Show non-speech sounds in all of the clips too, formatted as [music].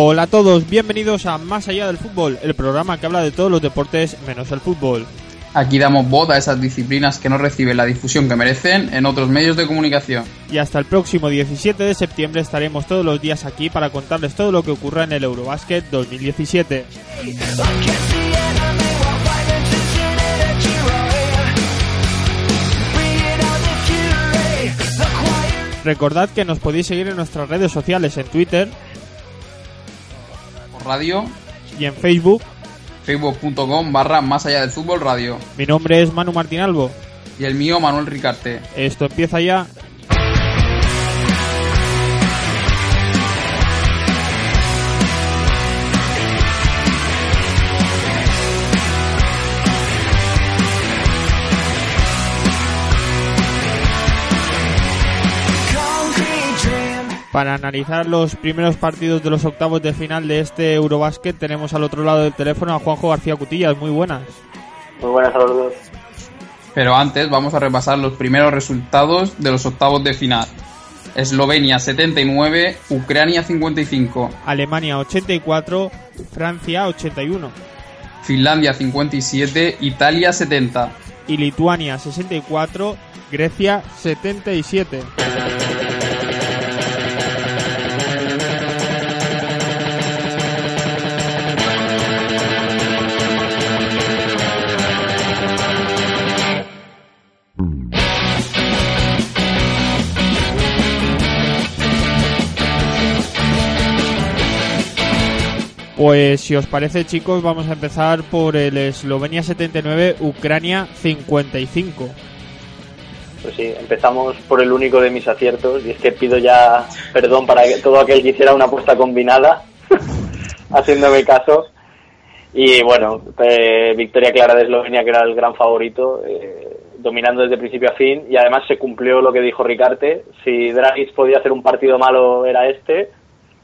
Hola a todos, bienvenidos a Más allá del fútbol, el programa que habla de todos los deportes menos el fútbol. Aquí damos voz a esas disciplinas que no reciben la difusión que merecen en otros medios de comunicación. Y hasta el próximo 17 de septiembre estaremos todos los días aquí para contarles todo lo que ocurra en el Eurobasket 2017. Recordad que nos podéis seguir en nuestras redes sociales en Twitter, radio, y en Facebook. facebook.com barra más allá del fútbol radio. Mi nombre es Manu Martín Albo. Y el mío, Manuel Ricarte. Esto empieza ya. Para analizar los primeros partidos de los octavos de final de este Eurobasket tenemos al otro lado del teléfono a Juanjo García Cutillas. Muy buenas. Muy buenas a los dos. Pero antes vamos a repasar los primeros resultados de los octavos de final. Eslovenia 79, Ucrania 55, Alemania 84, Francia 81 Finlandia 57, Italia 70. y Lituania 64, Grecia 77. Pues si os parece chicos vamos a empezar por el Eslovenia 79, Ucrania 55. Pues sí, empezamos por el único de mis aciertos y es que pido ya perdón para todo aquel que hiciera una apuesta combinada, [laughs] haciéndome caso. Y bueno, eh, victoria clara de Eslovenia, que era el gran favorito, eh, dominando desde principio a fin. Y además se cumplió lo que dijo Ricarte: si Dragic podía hacer un partido malo, era este.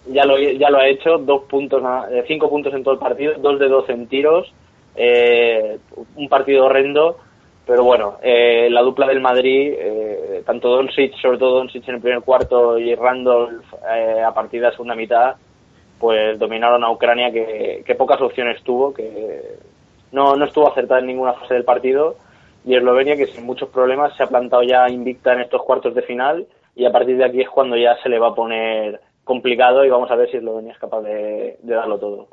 Ya lo, ya lo ha hecho, dos puntos, eh, cinco puntos en todo el partido, dos de dos en tiros, eh, un partido horrendo. Pero bueno, eh, la dupla del Madrid, eh, tanto Doncic, sobre todo Doncic en el primer cuarto y Randolph eh, a partir de la segunda mitad, pues dominaron a Ucrania que, que pocas opciones tuvo, que no, no estuvo acertada en ninguna fase del partido y Eslovenia que sin muchos problemas se ha plantado ya invicta en estos cuartos de final y a partir de aquí es cuando ya se le va a poner complicado y vamos a ver si Eslovenia es capaz de, darlo todo.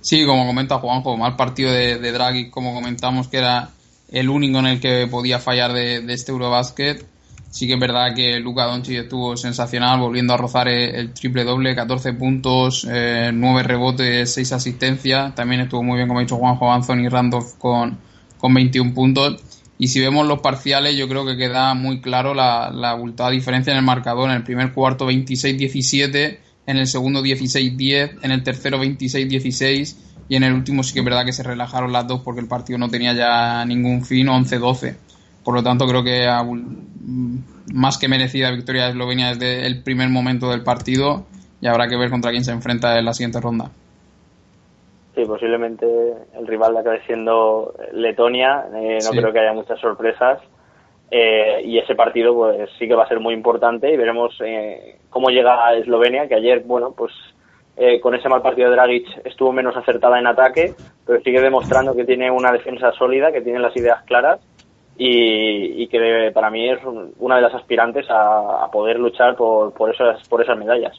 Sí, como comenta Juanjo, mal partido de, Draghi, como comentamos que era el único en el que podía fallar de, este Eurobasket. Sí que es verdad que Luka Doncic estuvo sensacional, volviendo a rozar el, el triple doble, 14 puntos, eh, 9 rebotes, 6 asistencias. También estuvo muy bien, como ha dicho Juanjo, Anthony Randolph con, con 21 puntos. Y si vemos los parciales, yo creo que queda muy claro la, la abultada diferencia en el marcador. En el primer cuarto 26-17, en el segundo 16-10, en el tercero 26-16 y en el último sí que es verdad que se relajaron las dos porque el partido no tenía ya ningún fin, 11-12. Por lo tanto, creo que mm, más que merecida victoria de Eslovenia desde el primer momento del partido y habrá que ver contra quién se enfrenta en la siguiente ronda. Sí, posiblemente el rival acabe siendo Letonia, eh, no Sí. creo que haya muchas sorpresas. Eh, y ese partido pues sí que va a ser muy importante y veremos eh, cómo llega a Eslovenia, que ayer, bueno, pues eh, con ese mal partido de Dragic estuvo menos acertada en ataque, pero sigue demostrando que tiene una defensa sólida, que tiene las ideas claras y, y que para mí es un- una de las aspirantes a, a poder luchar por, por, esas, por esas medallas.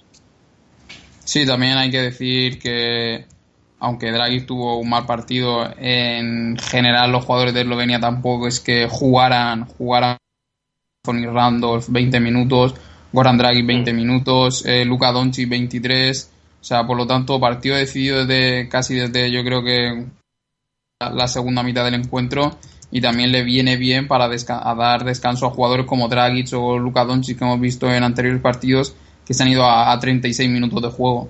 Sí, también hay que decir que aunque Draghi tuvo un mal partido, en general los jugadores de Eslovenia tampoco es que jugaran, jugaran Tony Randolph 20 minutos, Goran Draghi 20 mm. minutos, eh, Luka Doncic 23, o sea, por lo tanto, partido decidido desde casi desde yo creo que la segunda mitad del encuentro y también le viene bien para dar descanso a jugadores como Dragic o Luka Doncic que hemos visto en anteriores partidos que se han ido a, a 36 minutos de juego.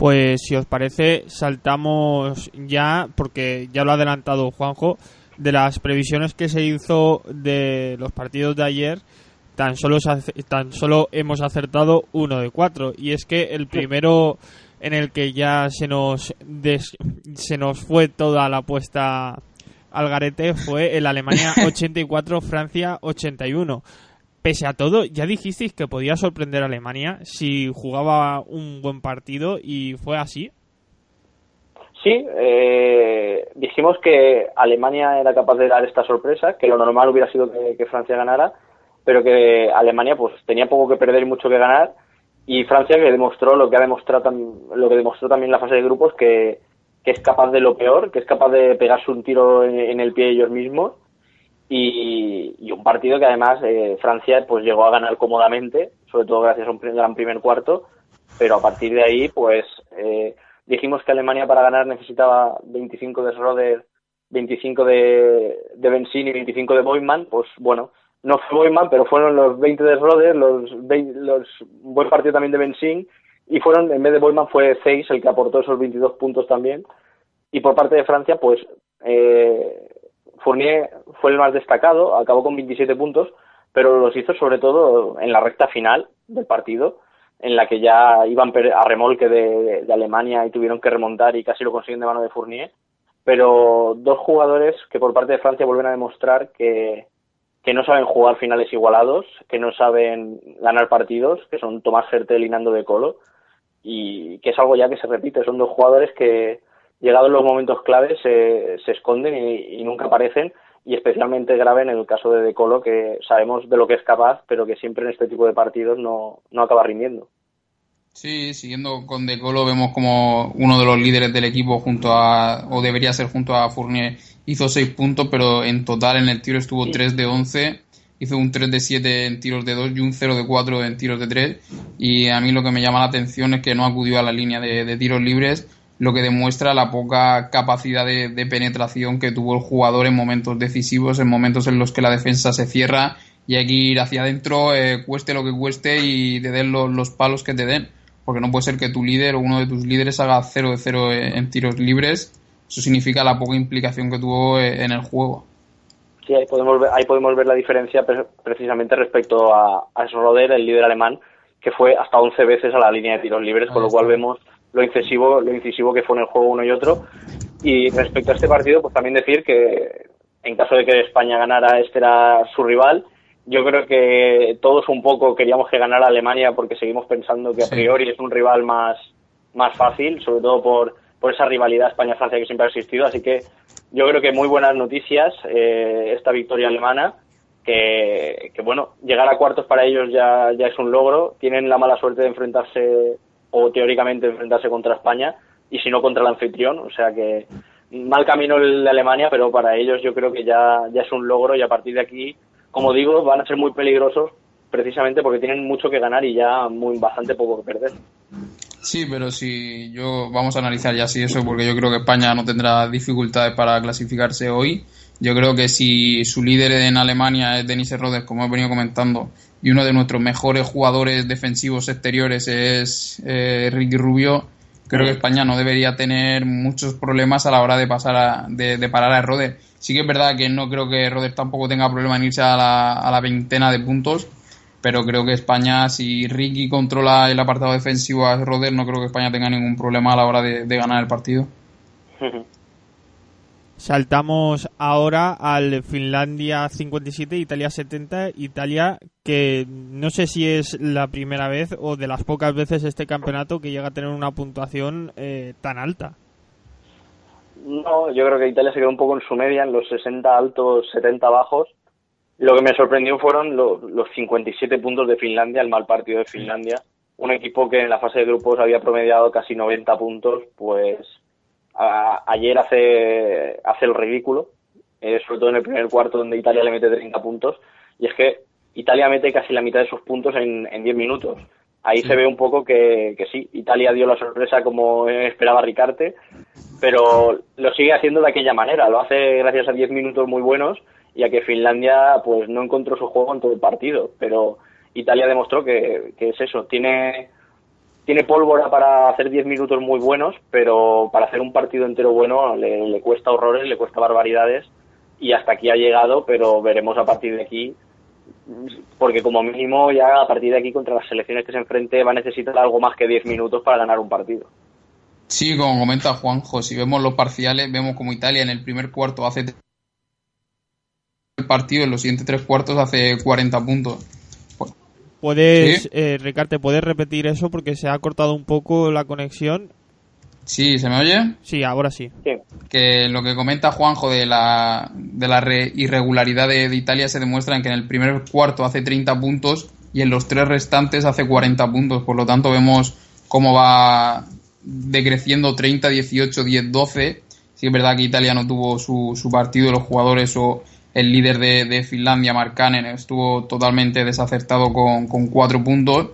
Pues si os parece, saltamos ya, porque ya lo ha adelantado Juanjo, de las previsiones que se hizo de los partidos de ayer, tan solo, tan solo hemos acertado uno de cuatro. Y es que el primero en el que ya se nos, se nos fue toda la apuesta al garete fue el Alemania [laughs] 84, Francia 81 pese a todo, ya dijisteis que podía sorprender a Alemania si jugaba un buen partido y fue así. Sí, eh, dijimos que Alemania era capaz de dar esta sorpresa, que lo normal hubiera sido que, Francia ganara, pero que Alemania pues tenía poco que perder y mucho que ganar y Francia que demostró lo que ha demostrado lo que demostró también en la fase de grupos que, que es capaz de lo peor, que es capaz de pegarse un tiro en el pie ellos mismos y, un partido que además eh, Francia pues llegó a ganar cómodamente, sobre todo gracias a un gran primer cuarto, pero a partir de ahí pues eh, dijimos que Alemania para ganar necesitaba 25 de Schroeder, 25 de, de Benzín y 25 de Boyman, pues bueno, no fue Boyman, pero fueron los 20 de Schroeder, los, buen partido también de Benzín y fueron, en vez de Boyman fue Zeiss el que aportó esos 22 puntos también. Y por parte de Francia, pues eh, Fournier fue el más destacado, acabó con 27 puntos, pero los hizo sobre todo en la recta final del partido, en la que ya iban a remolque de, Alemania y tuvieron que remontar y casi lo consiguen de mano de Fournier. Pero dos jugadores que por parte de Francia vuelven a demostrar que, no saben jugar finales igualados, que no saben ganar partidos, que son Tomás Hertel y Nando de Colo, y que es algo ya que se repite. Son dos jugadores que, llegados los momentos claves se, se esconden y, nunca aparecen y especialmente grave en el caso de De Colo que sabemos de lo que es capaz pero que siempre en este tipo de partidos no, no acaba rindiendo. Sí, siguiendo con De Colo vemos como uno de los líderes del equipo junto a, o debería ser junto a Fournier, hizo 6 puntos pero en total en el tiro estuvo 3 de 11 hizo un 3 de 7 en tiros de 2 y un 0 de 4 en tiros de 3 y a mí lo que me llama la atención es que no acudió a la línea de tiros libres lo que demuestra la poca capacidad de, penetración que tuvo el jugador en momentos decisivos, en momentos en los que la defensa se cierra y hay que ir hacia adentro, eh, cueste lo que cueste y te den los, palos que te den. Porque no puede ser que tu líder o uno de tus líderes haga 0 de 0 en, tiros libres. Eso significa la poca implicación que tuvo eh, en el juego. Sí, ahí podemos ver, ahí podemos ver la diferencia precisamente respecto a, a Schroeder, el líder alemán, que fue hasta 11 veces a la línea de tiros libres, con lo cual vemos lo incisivo, lo incisivo que fue en el juego uno y otro. Y respecto a este partido, pues también decir que en caso de que España ganara, este era su rival. Yo creo que todos un poco queríamos que ganara Alemania porque seguimos pensando que a priori es un rival más, más fácil, sobre todo por, por esa rivalidad España-Francia que siempre ha existido. Así que yo creo que muy buenas noticias eh, esta victoria alemana. Que, que, bueno, llegar a cuartos para ellos ya, ya es un logro. Tienen la mala suerte de enfrentarse o teóricamente enfrentarse contra España y si no contra el anfitrión. O sea que mal camino el de Alemania, pero para ellos yo creo que ya, ya es un logro y a partir de aquí, como digo, van a ser muy peligrosos precisamente porque tienen mucho que ganar y ya muy bastante poco que perder. Sí, pero si yo vamos a analizar ya si eso, porque yo creo que España no tendrá dificultades para clasificarse hoy. Yo creo que si su líder en Alemania es Denis Rodes, como he venido comentando, y uno de nuestros mejores jugadores defensivos exteriores es eh, Ricky Rubio, creo que España no debería tener muchos problemas a la hora de pasar a, de, parar a Roder. Sí que es verdad que no creo que Roder tampoco tenga problema en irse a la, a la veintena de puntos, pero creo que España, si Ricky controla el apartado defensivo a Roder, no creo que España tenga ningún problema a la hora de, de ganar el partido. [laughs] Saltamos ahora al Finlandia 57, Italia 70. Italia que no sé si es la primera vez o de las pocas veces este campeonato que llega a tener una puntuación eh, tan alta. No, yo creo que Italia se quedó un poco en su media, en los 60 altos, 70 bajos. Lo que me sorprendió fueron los 57 puntos de Finlandia, el mal partido de Finlandia. un equipo que en la fase de grupos había promediado casi 90 puntos, pues ayer hace, hace el ridículo, eh, sobre todo en el primer cuarto donde Italia le mete 30 puntos, y es que Italia mete casi la mitad de sus puntos en, en 10 minutos. Ahí se ve un poco que, que, sí, Italia dio la sorpresa como esperaba Ricarte, pero lo sigue haciendo de aquella manera. Lo hace gracias a 10 minutos muy buenos y a que Finlandia pues no encontró su juego en todo el partido. Pero Italia demostró que, que es eso, tiene, tiene pólvora para hacer 10 minutos muy buenos, pero para hacer un partido entero bueno le, cuesta horrores, le cuesta barbaridades y hasta aquí ha llegado, pero veremos a partir de aquí porque como mínimo ya a partir de aquí contra las selecciones que se enfrente va a necesitar algo más que 10 minutos para ganar un partido. Sí, como comenta Juanjo, si vemos los parciales, vemos como Italia en el primer cuarto hace el partido, en los siguientes tres cuartos hace 40 puntos. ¿Puedes, eh, Ricarte, puedes repetir eso porque se ha cortado un poco la conexión Sí, ¿se me oye? Sí, ahora sí. Que lo que comenta Juanjo de la, de la irregularidad de, Italia se demuestra en que en el primer cuarto hace 30 puntos y en los tres restantes hace 40 puntos. Por lo tanto, vemos cómo va decreciendo 30, 18, 10, 12. Sí es verdad que Italia no tuvo su, su partido, los jugadores o el líder de, de Finlandia, Markkanen, estuvo totalmente desacertado con, cuatro puntos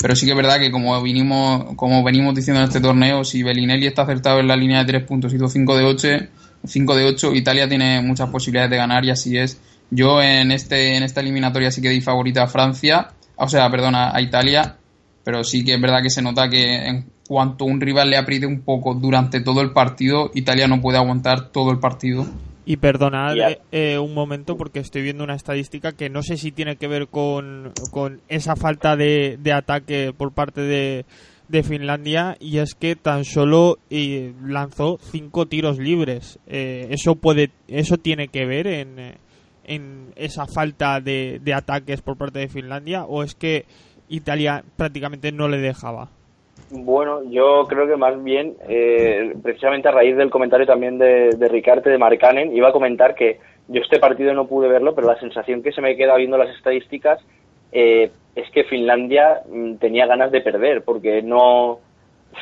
pero sí que es verdad que como vinimos, como venimos diciendo en este torneo, si Bellinelli está acertado en la línea de tres puntos, hizo 5 de 8, 5 de 8, Italia tiene muchas posibilidades de ganar y así es. Yo en este, en esta eliminatoria sí que di favorita a Francia, o sea, perdona, a Italia, pero sí que es verdad que se nota que en cuanto un rival le apriete un poco durante todo el partido, Italia no puede aguantar todo el partido. Y perdonad eh, eh, un momento porque estoy viendo una estadística que no sé si tiene que ver con, con esa falta de, de ataque por parte de, de, Finlandia y es que tan solo eh, lanzó cinco tiros libres. eso puede, eso tiene que ver en, en esa falta de, de ataques por parte de Finlandia o es que Italia prácticamente no le dejaba. Bueno, yo creo que más bien, eh, precisamente a raíz del comentario también de, de Ricarte, de Marcanen, iba a comentar que yo este partido no pude verlo, pero la sensación que se me queda viendo las estadísticas eh, es que Finlandia mm, tenía ganas de perder, porque no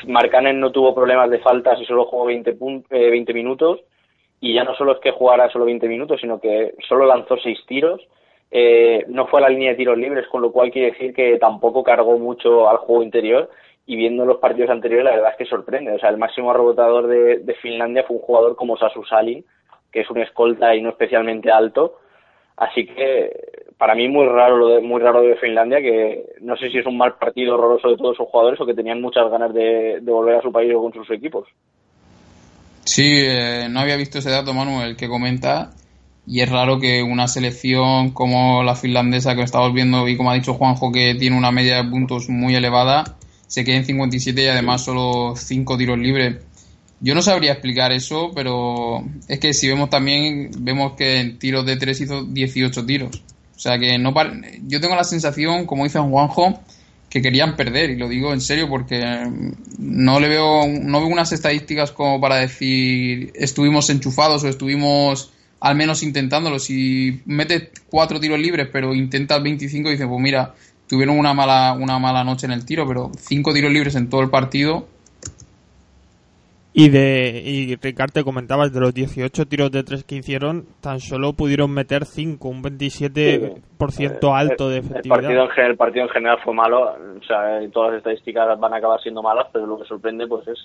Marcanen no tuvo problemas de faltas y solo jugó 20, 20 minutos, y ya no solo es que jugara solo 20 minutos, sino que solo lanzó 6 tiros, eh, no fue a la línea de tiros libres, con lo cual quiere decir que tampoco cargó mucho al juego interior y viendo los partidos anteriores la verdad es que sorprende. O sea, el máximo rebotador de, Finlandia fue un jugador como Sasu Salin, que es un escolta y no especialmente alto. Así que para mí muy raro lo de, muy raro de Finlandia, que no sé si es un mal partido horroroso de todos sus jugadores o que tenían muchas ganas de, volver a su país o con sus equipos. Sí, eh, no había visto ese dato, Manuel, que comenta. Y es raro que una selección como la finlandesa que estamos viendo y como ha dicho Juanjo que tiene una media de puntos muy elevada, se queda en 57 y además solo 5 tiros libres. Yo no sabría explicar eso, pero es que si vemos también, vemos que en tiros de 3 hizo 18 tiros. O sea que no yo tengo la sensación, como dice Juanjo, que querían perder, y lo digo en serio porque no le veo, no veo unas estadísticas como para decir estuvimos enchufados o estuvimos al menos intentándolo. Si metes cuatro tiros libres pero intentas 25, dices, pues mira, tuvieron una mala, una mala noche en el tiro, pero cinco tiros libres en todo el partido. Y de y Ricardo te comentabas de los 18 tiros de tres que hicieron, tan solo pudieron meter 5, un 27% alto de efectividad. El partido, en, el partido en general fue malo, o sea, todas las estadísticas van a acabar siendo malas, pero lo que sorprende pues es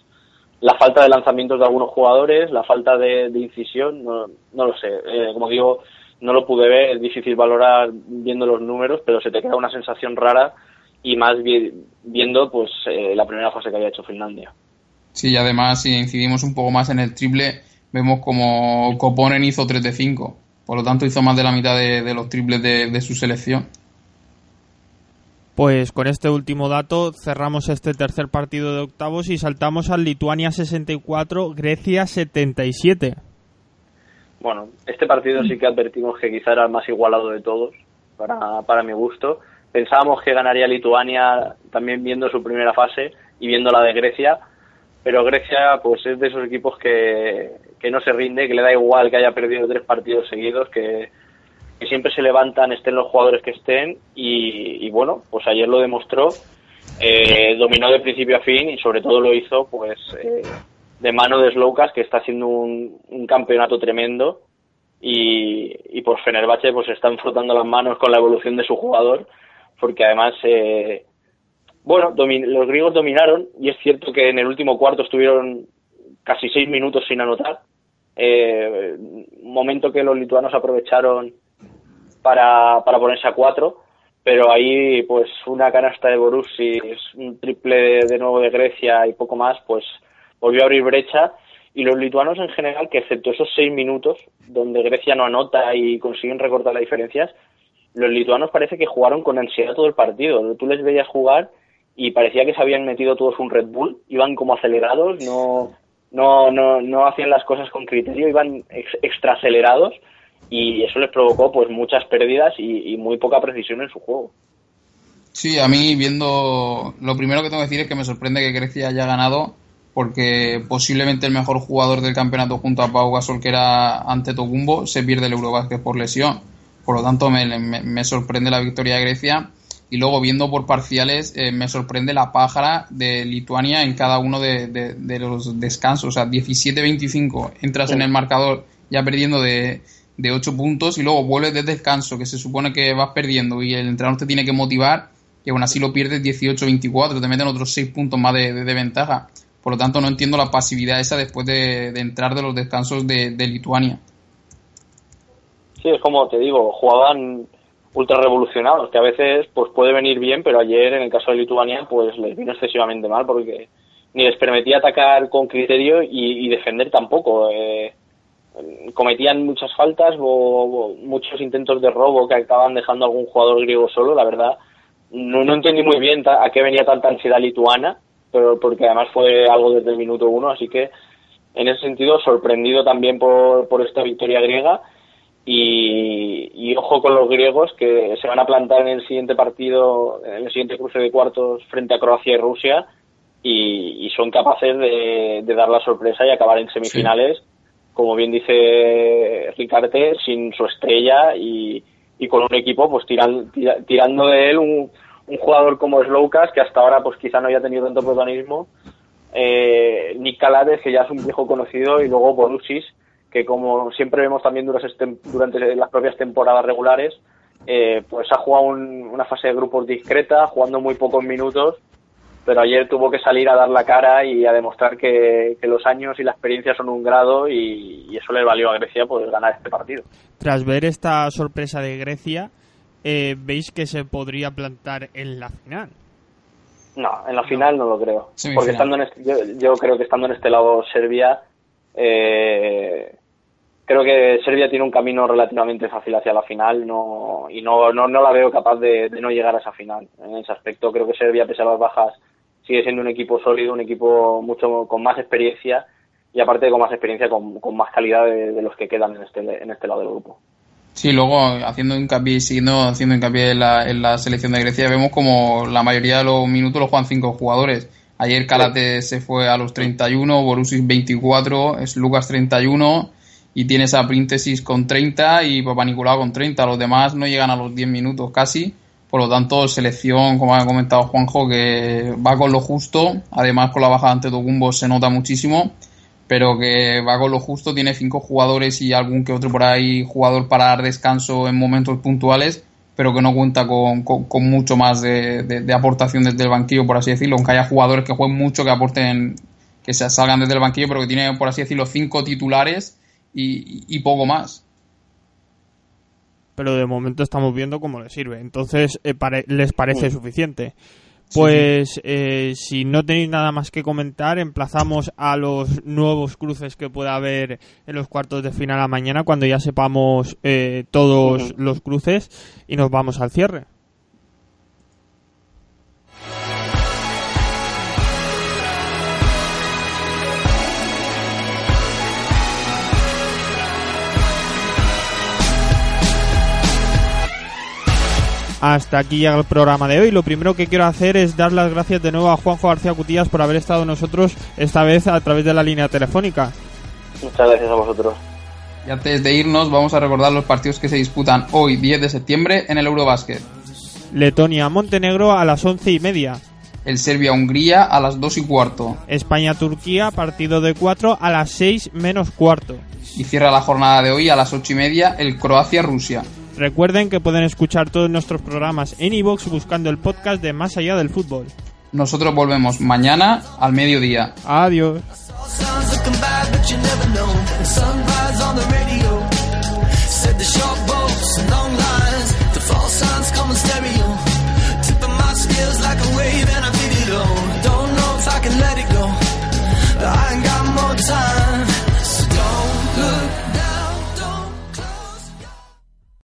la falta de lanzamientos de algunos jugadores, la falta de, incisión, no, no lo sé. Eh, como digo, no lo pude ver, es difícil valorar viendo los números, pero se te queda una sensación rara y más viendo pues eh, la primera fase que había hecho Finlandia. Sí, y además si incidimos un poco más en el triple, vemos como Koponen hizo 3 de 5, por lo tanto hizo más de la mitad de, los triples de, de su selección. Pues con este último dato cerramos este tercer partido de octavos y saltamos al Lituania 64, Grecia 77 bueno, este partido sí que advertimos que quizá era el más igualado de todos, para, para mi gusto. Pensábamos que ganaría Lituania también viendo su primera fase y viendo la de Grecia, pero Grecia pues es de esos equipos que, que no se rinde, que le da igual que haya perdido tres partidos seguidos, que, siempre se levantan, estén los jugadores que estén, y, y, bueno, pues ayer lo demostró eh, dominó de principio a fin y sobre todo lo hizo pues eh, de mano de Slowcas que está haciendo un, campeonato tremendo y, por Fenerbahce pues están frotando las manos con la evolución de su jugador porque además eh, bueno los griegos dominaron y es cierto que en el último cuarto estuvieron casi seis minutos sin anotar. Eh, momento que los lituanos aprovecharon para, para ponerse a cuatro pero ahí pues una canasta de Borussia, un triple de nuevo de Grecia y poco más, pues volvió a abrir brecha y los lituanos en general, que excepto esos seis minutos donde Grecia no anota y consiguen recortar las diferencias, los lituanos parece que jugaron con ansiedad todo el partido. Tú les veías jugar y parecía que se habían metido todos un Red Bull, iban como acelerados, no, no, no, no hacían las cosas con criterio, iban extra acelerados y eso les provocó pues muchas pérdidas y, muy poca precisión en su juego. Sí, a mí viendo lo primero que tengo que decir es que me sorprende que Grecia haya ganado porque posiblemente el mejor jugador del campeonato junto a Pau Gasol que era ante Togumbo se pierde el Eurobásquet por lesión. Por lo tanto me, sorprende la victoria de Grecia y luego viendo por parciales eh, me sorprende la pájara de Lituania en cada uno de, los descansos. O sea, 17-25 entras en el marcador ya perdiendo de de 8 puntos y luego vuelves de descanso, que se supone que vas perdiendo y el entrenador te tiene que motivar, y aún así lo pierdes 18-24, te meten otros 6 puntos más de, ventaja. Por lo tanto, no entiendo la pasividad esa después de, entrar de los descansos de, Lituania. Sí, es como te digo, jugaban ultra revolucionados, que a veces pues puede venir bien, pero ayer en el caso de Lituania pues les vino excesivamente mal porque ni les permitía atacar con criterio y, defender tampoco. Eh, cometían muchas faltas o, muchos intentos de robo que acaban dejando a algún jugador griego solo, la verdad. No, no entendí muy bien a qué venía tanta ansiedad lituana, pero porque además fue algo desde el minuto uno, así que en ese sentido sorprendido también por, por esta victoria griega. Y, y, ojo con los griegos que se van a plantar en el siguiente partido, en el siguiente cruce de cuartos frente a Croacia y Rusia y, son capaces de, dar la sorpresa y acabar en semifinales como bien dice Ricarte, sin su estrella y, con un equipo pues tirando de él un, jugador como Slowcas, que hasta ahora pues quizá no haya tenido tanto protagonismo, eh, Nick Calades, que ya es un viejo conocido, y luego Borussis, que como siempre vemos también durante, las propias temporadas regulares, eh, pues ha jugado una fase de grupos discreta, jugando muy pocos minutos pero ayer tuvo que salir a dar la cara y a demostrar que, los años y la experiencia son un grado y, eso le valió a Grecia poder ganar este partido. Tras ver esta sorpresa de Grecia, eh, ¿veis que se podría plantar en la final? No, en la final no, lo creo. Porque estando en este, yo, creo que estando en este lado Serbia, eh, creo que Serbia tiene un camino relativamente fácil hacia la final no, y no, no, no la veo capaz de, de, no llegar a esa final. En ese aspecto creo que Serbia, pese a las bajas sigue siendo un equipo sólido, un equipo mucho con más experiencia y aparte con más experiencia, con, con más calidad de, los que quedan en este, en este lado del grupo. Sí, luego haciendo hincapié, siguiendo haciendo hincapié en la, en la selección de Grecia, vemos como la mayoría de los minutos los juegan cinco jugadores. Ayer Karate se fue a los 31, Borussia 24, es Lucas 31 y tienes a Príntesis con 30 y Papa Nicolau con 30. Los demás no llegan a los 10 minutos casi. Por lo tanto, selección, como ha comentado Juanjo, que va con lo justo. Además, con la bajada ante Togumbo se nota muchísimo. Pero que va con lo justo, tiene cinco jugadores y algún que otro por ahí jugador para dar descanso en momentos puntuales, pero que no cuenta con, con, mucho más de, de, aportación desde el banquillo, por así decirlo. Aunque haya jugadores que jueguen mucho, que aporten, que se salgan desde el banquillo, pero que tienen, por así decirlo, cinco titulares y, y poco más pero de momento estamos viendo cómo les sirve. Entonces, eh, les parece suficiente. Pues eh, si no tenéis nada más que comentar, emplazamos a los nuevos cruces que pueda haber en los cuartos de final a mañana cuando ya sepamos eh, todos los cruces y nos vamos al cierre. Hasta aquí llega el programa de hoy. Lo primero que quiero hacer es dar las gracias de nuevo a Juanjo García Cutillas por haber estado nosotros esta vez a través de la línea telefónica. Muchas gracias a vosotros. Y antes de irnos, vamos a recordar los partidos que se disputan hoy, 10 de septiembre, en el Eurobásquet. Letonia-Montenegro a las once y media. el Serbia-Hungría a las 2 y cuarto. España-Turquía, partido de 4 a las 6 menos cuarto. Y cierra la jornada de hoy a las 8 y media el Croacia-Rusia. Recuerden que pueden escuchar todos nuestros programas en iVoox buscando el podcast de Más Allá del Fútbol. Nosotros volvemos mañana al mediodía. Adiós. Sun's looking bad, but you never know. Sunrise on the radio said the short